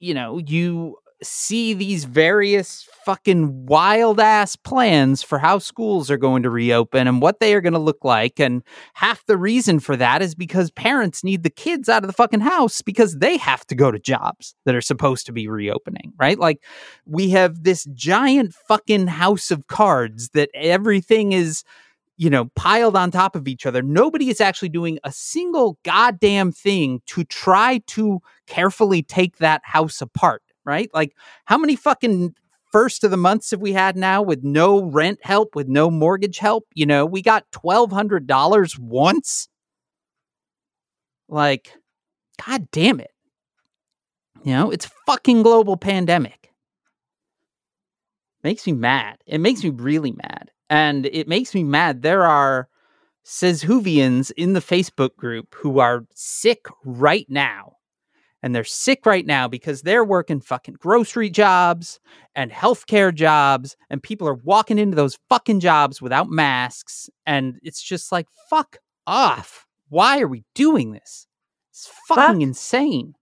you know, you see these various fucking wild ass plans for how schools are going to reopen and what they are going to look like. And half the reason for that is because parents need the kids out of the fucking house because they have to go to jobs that are supposed to be reopening, right? Like we have this giant fucking house of cards that everything is you know, piled on top of each other. Nobody is actually doing a single goddamn thing to try to carefully take that house apart, right? Like, how many fucking first of the months have we had now with no rent help, with no mortgage help? You know, we got $1,200 once. Like, god damn it. You know, it's fucking global pandemic. Makes me mad. It makes me really mad. And it makes me mad. There are says Whovians in the Facebook group who are sick right now. And they're sick right now because they're working fucking grocery jobs and healthcare jobs, and people are walking into those fucking jobs without masks. And it's just like, fuck off. Why are we doing this? It's fucking Fuck. insane.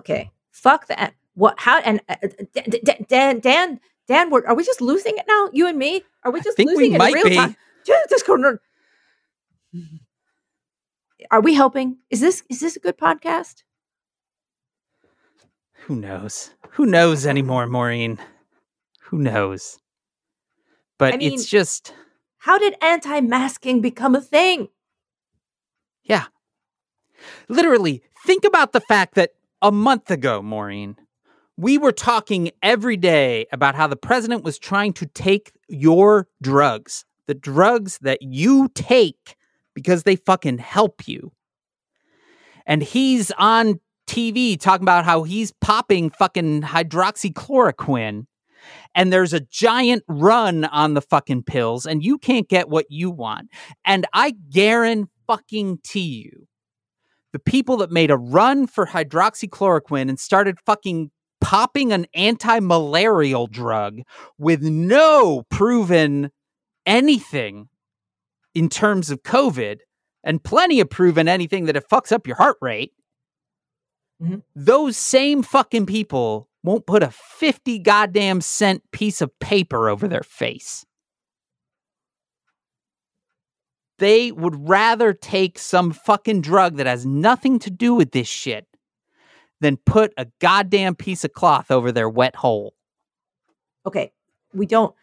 Okay, fuck that. What? How? And uh, uh, Dan, Dan, Dan, we're, are we just losing it now? You and me? Are we just think we losing it in real be. time? Just- just go- Are we helping? Is this is this a good podcast? Who knows? Who knows anymore, Maureen? Who knows? But I mean- it's just, How did anti-masking become a thing? yeah. Literally, think about the fact that a month ago, Maureen, we were talking every day about how the president was trying to take your drugs, the drugs that you take because they fucking help you. And he's on TV talking about how he's popping fucking hydroxychloroquine and there's a giant run on the fucking pills and you can't get what you want. And I guarantee fucking you the people that made a run for hydroxychloroquine and started fucking popping an anti-malarial drug with no proven anything in terms of COVID and plenty of proven anything that it fucks up your heart rate. Mhm. Those same fucking people won't put a 50 goddamn cent piece of paper over their face. They would rather take some fucking drug that has nothing to do with this shit than put a goddamn piece of cloth over their wet hole. Okay, we don't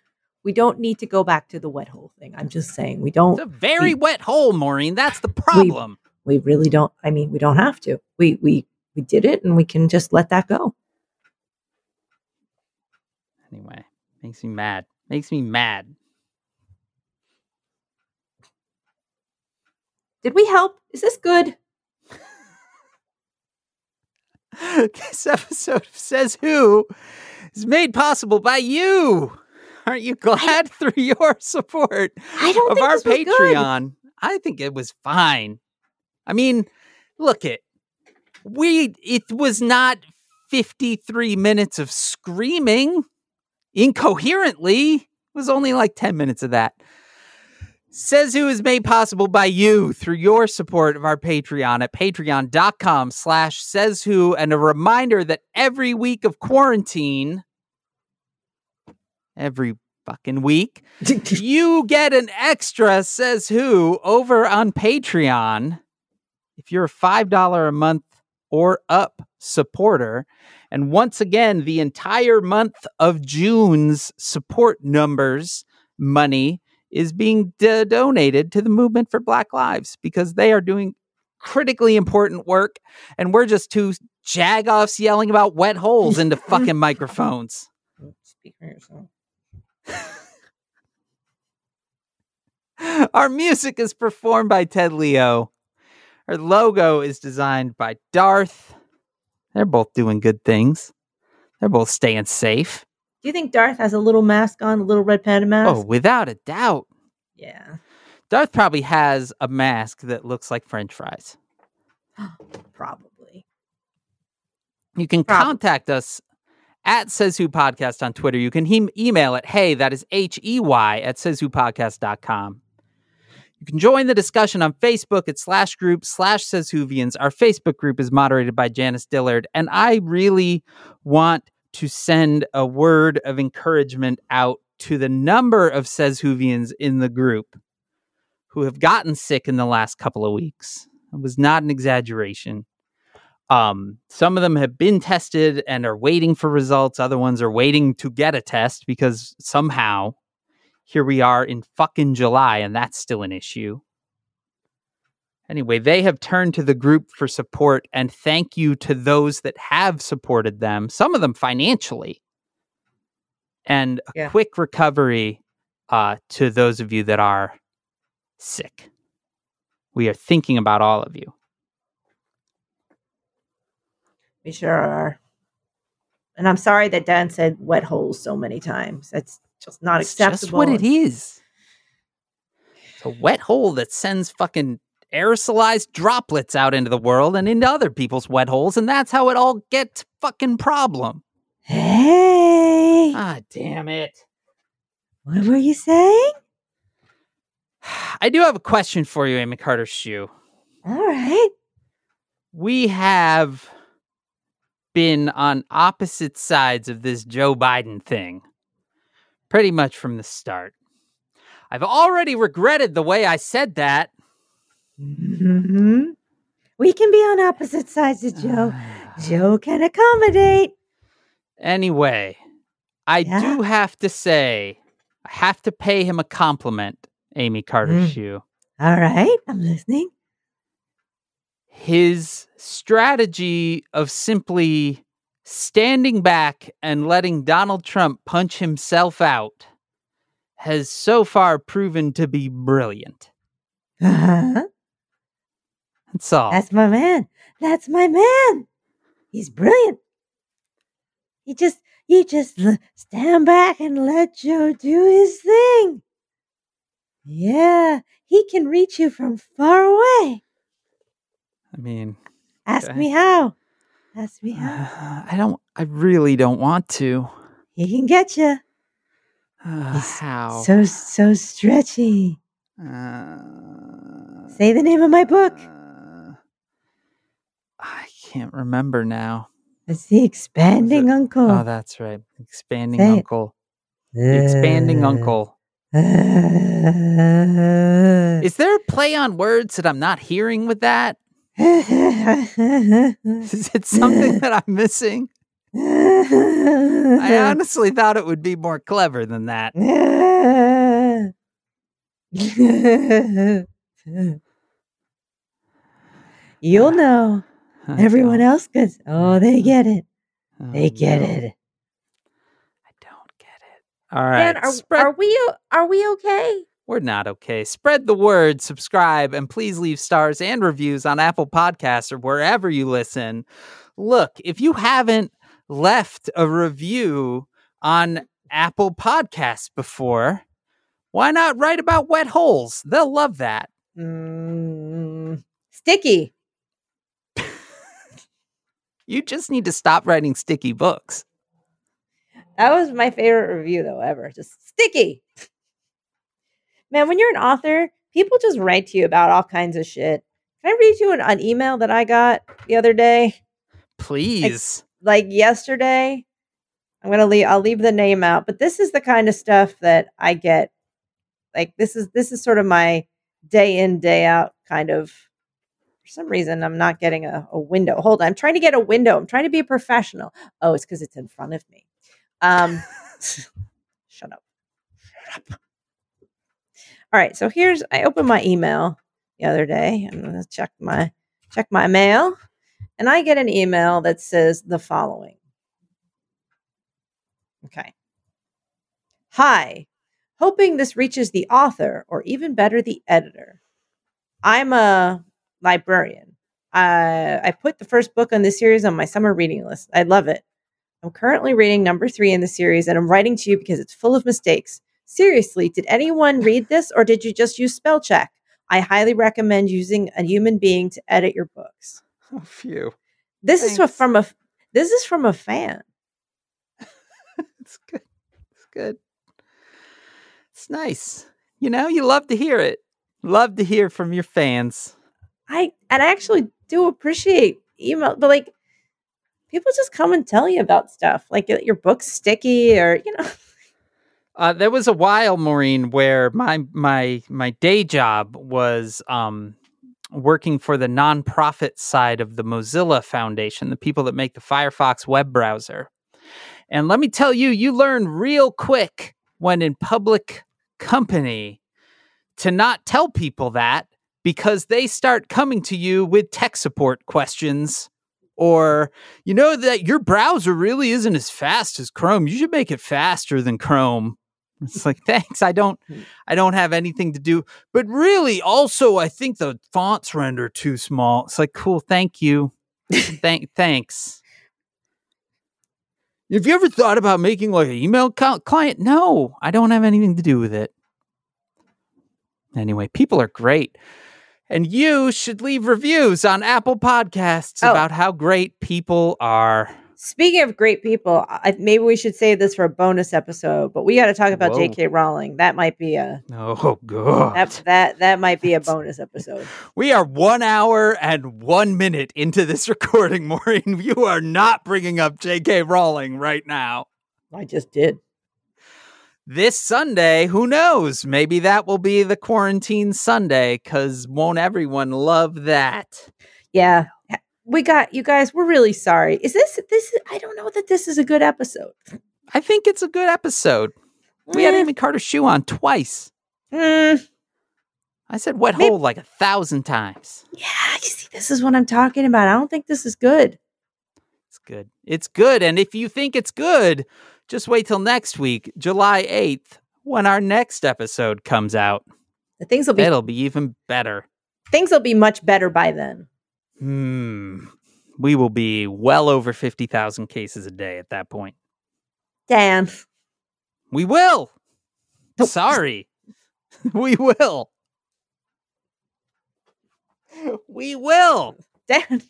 we don't need to go back to the wet hole thing. I'm just saying we don't. It's a very we- wet hole, Maureen. That's the problem. we really don't. I mean, we don't have to. We we we did it, and we can just let that go. Anyway, makes me mad. Makes me mad. Did we help? Is this good? <laughs> this episode of Says Who is made possible by you. Aren't you glad <laughs> through your support I don't of think our was good. Patreon? I think it was fine. I mean, look it. We it was not 53 minutes of screaming incoherently. It was only like 10 minutes of that. Says Who is made possible by you through your support of our Patreon at patreon.com slash says who. And a reminder that every week of quarantine, every fucking week, <laughs> you get an extra says who over on Patreon if you're a $5 a month or up supporter. And once again, the entire month of June's support numbers money is being d- donated to the movement for Black Lives because they are doing critically important work. And we're just two jagoffs yelling about wet holes into <laughs> fucking microphones. Speak for yourself. <laughs> Our music is performed by Ted Leo. Our logo is designed by Darth. They're both doing good things. They're both staying safe. Do you think Darth has a little mask on, a little red panda mask? Oh, without a doubt. yeah, Darth probably has a mask that looks like french fries. <gasps> probably. You can Prob- contact us at Says Who Podcast on Twitter. You can he- email at hey, that is H E Y at sayswhopodcast.com. You can join the discussion on Facebook at slash group slash says. Our Facebook group is moderated by Janice Dillard, and I really want to send a word of encouragement out to the number of says in the group who have gotten sick in the last couple of weeks. It was not an exaggeration. Um, some of them have been tested and are waiting for results. Other ones are waiting to get a test because somehow here we are in fucking July and that's still an issue. Anyway, they have turned to the group for support and thank you to those that have supported them, some of them financially. And a Yeah. quick recovery uh, to those of you that are sick. We are thinking about all of you. We sure are. And I'm sorry that Dan said wet holes so many times. That's just not It's acceptable. just what it is. It's a wet hole that sends fucking aerosolized droplets out into the world and into other people's wet holes, and that's how it all gets fucking problem. Hey, Ah, damn it. what were you saying? <sighs> I do have a question for you, Amy Carter Shoe. All right. We have been on opposite sides of this Joe Biden thing pretty much from the start. I've already regretted the way I said that. hmm We can be on opposite sides of Joe. <sighs> Joe can accommodate. Anyway, I Yeah. do have to say, I have to pay him a compliment, Amy Carter Mm. Shoe. All right, I'm listening. His strategy of simply standing back and letting Donald Trump punch himself out has so far proven to be brilliant. Uh-huh. That's all. That's my man. That's my man. He's brilliant. He just, you just stand back and let Joe do his thing. Yeah, he can reach you from far away. I mean, Ask Okay. me how. Ask me how. I don't, I really don't want to. He can get you. Uh, how? So, so stretchy. Uh, Say the name of my book. uh, I can't remember now. It's the expanding uncle. Oh, that's right. Expanding Say it. uncle. The expanding Uh, uncle. uh, Is there a play on words that I'm not hearing with that? <laughs> Is it something that I'm missing? I honestly thought it would be more clever than that. You'll uh, know. I Everyone don't- else gets. Oh, they mm-hmm. get it. oh, They get no, it. I don't get it. All right. Dan, are, spread- are we are we okay? We're not okay. Spread the word, subscribe, and please leave stars and reviews on Apple Podcasts or wherever you listen. Look, if you haven't left a review on Apple Podcasts before, why not write about wet holes? They'll love that. Mm, sticky. <laughs> You just need to stop writing sticky books. That was my favorite review though ever. Just sticky. Man, when you're an author, people just write to you about all kinds of shit. Can I read you an, an email that I got the other day? Please. like yesterday? I'm gonna leave i'll leave the name out but this is the kind of stuff that i get. Like this is this is sort of my day in day out kind of for some reason i'm not getting a, a window. Hold on i'm trying to get a window. I'm trying to be a professional. Oh it's because it's in front of me. Um <laughs> <laughs> shut up. Shut up all right so here's i opened my email the other day and let's check my check my mail and I get an email that says the following. Okay. Hi, hoping this reaches the author or even better, the editor. I'm a librarian. I I put the first book on this series on my summer reading list. I love it. I'm currently reading number three in the series, and I'm writing to you because it's full of mistakes. Seriously, did anyone read this or did you just use spell check? I highly recommend using a human being to edit your books. <laughs> Oh, phew. This is from a this is from a fan. <laughs> It's good. It's good. It's nice. You know, you love to hear it. Love to hear from your fans. I and I actually do appreciate email, but like people just come and tell you about stuff, like your book's sticky or you know. <laughs> Uh, there was a while, Maureen, where my my my day job was um, working for the nonprofit side of the Mozilla Foundation, the people that make the Firefox web browser. And let me tell you, you learn real quick when in public company to not tell people that because they start coming to you with tech support questions or you know that your browser really isn't as fast as Chrome. You should make it faster than Chrome. It's like, thanks. I don't I don't have anything to do. But really, also I think the fonts render too small. It's like, cool, thank you. Thank thanks. Have you ever thought about making like an email client? No, I don't have anything to do with it. Anyway, people are great. And you should leave reviews on Apple Podcasts Oh. about how great people are. Speaking of great people, I, maybe we should save this for a bonus episode. But we got to talk about Whoa. J.K. Rowling. That might be a Oh, God. that that that might be a bonus episode. <laughs> We are one hour and one minute into this <laughs> recording, Maureen. You are not bringing up J.K. Rowling right now. I just did. This Sunday, who knows? Maybe that will be the quarantine Sunday because won't everyone love that? Yeah, we got you guys. We're really sorry. Is this this? I don't know that this is a good episode. I think it's a good episode. We had Amy Carter Shoe on twice. mm, I said wet Maybe- hole like a thousand times. yeah, you see, this is what I'm talking about. I don't think this is good. It's good. It's good. And if you think it's good, just wait till next week, July 8th, when our next episode comes out. The things will be It'll be even better. things will be much better by then. Hmm. We will be well over 50,000 cases a day at that point. Dan, We will. Nope. Sorry. <laughs> we will. We will. Dan,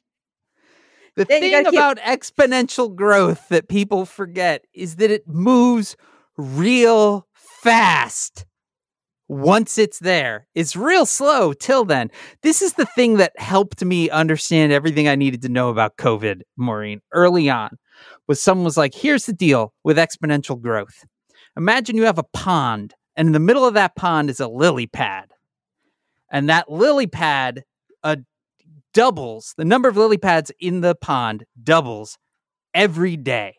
The Then thing gotta keep- about exponential growth that people forget is that it moves real fast. Once it's there, it's real slow till then. This is the thing that helped me understand everything I needed to know about COVID, Maureen, early on. Was someone was like, here's the deal with exponential growth. Imagine you have a pond, and in the middle of that pond is a lily pad. And that lily pad uh, doubles the number of lily pads in the pond doubles every day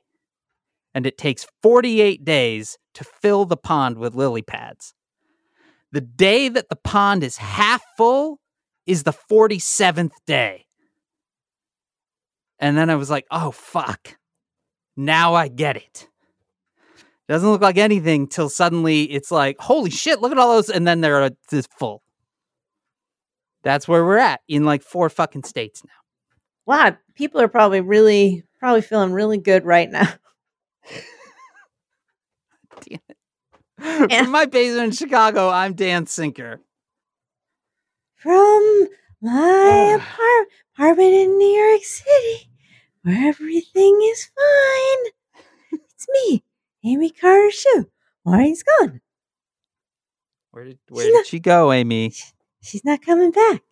and it takes 48 days to fill the pond with lily pads the day that the pond is half full is the 47th day. And then i was like oh fuck. Now i get it. Doesn't look like anything till suddenly it's like holy shit look at all those and then they're this full. That's where we're at in like four fucking states now. Wow, people are probably really probably feeling really good right now. <laughs> <laughs> From my basement in Chicago, I'm Dan Sinker. From my apart- apartment in New York City, where everything is fine. It's me, Amy Carter Shoe. Maureen's gone. Where did where did she go, Amy? She's not coming back.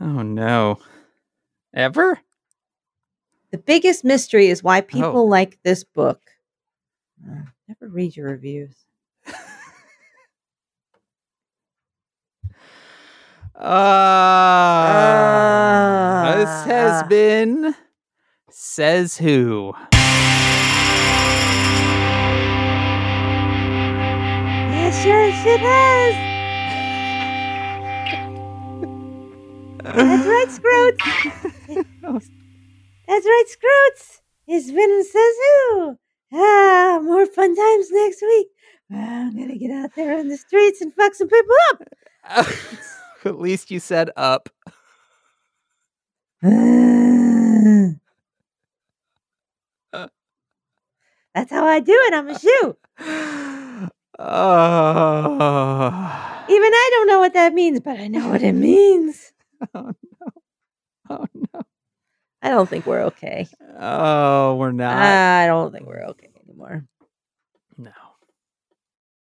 Oh no. Ever? The biggest mystery is why people Oh. like this book. Uh, never read your reviews. Uh, this has Ah. been Says Who. Yes, sure, it has. That's right, Scroots. <laughs> That's right, Scroots. It's been says who. Ah, more fun times next week. I'm gonna get out there on the streets and fuck some people up. <laughs> At least you said up. <laughs> That's how I do it. I'm a shoe. Oh. <sighs> Even I don't know what that means, but I know what it means. <laughs> Oh no. Oh no. I don't think we're okay. Oh, we're not. I don't think we're okay anymore. no.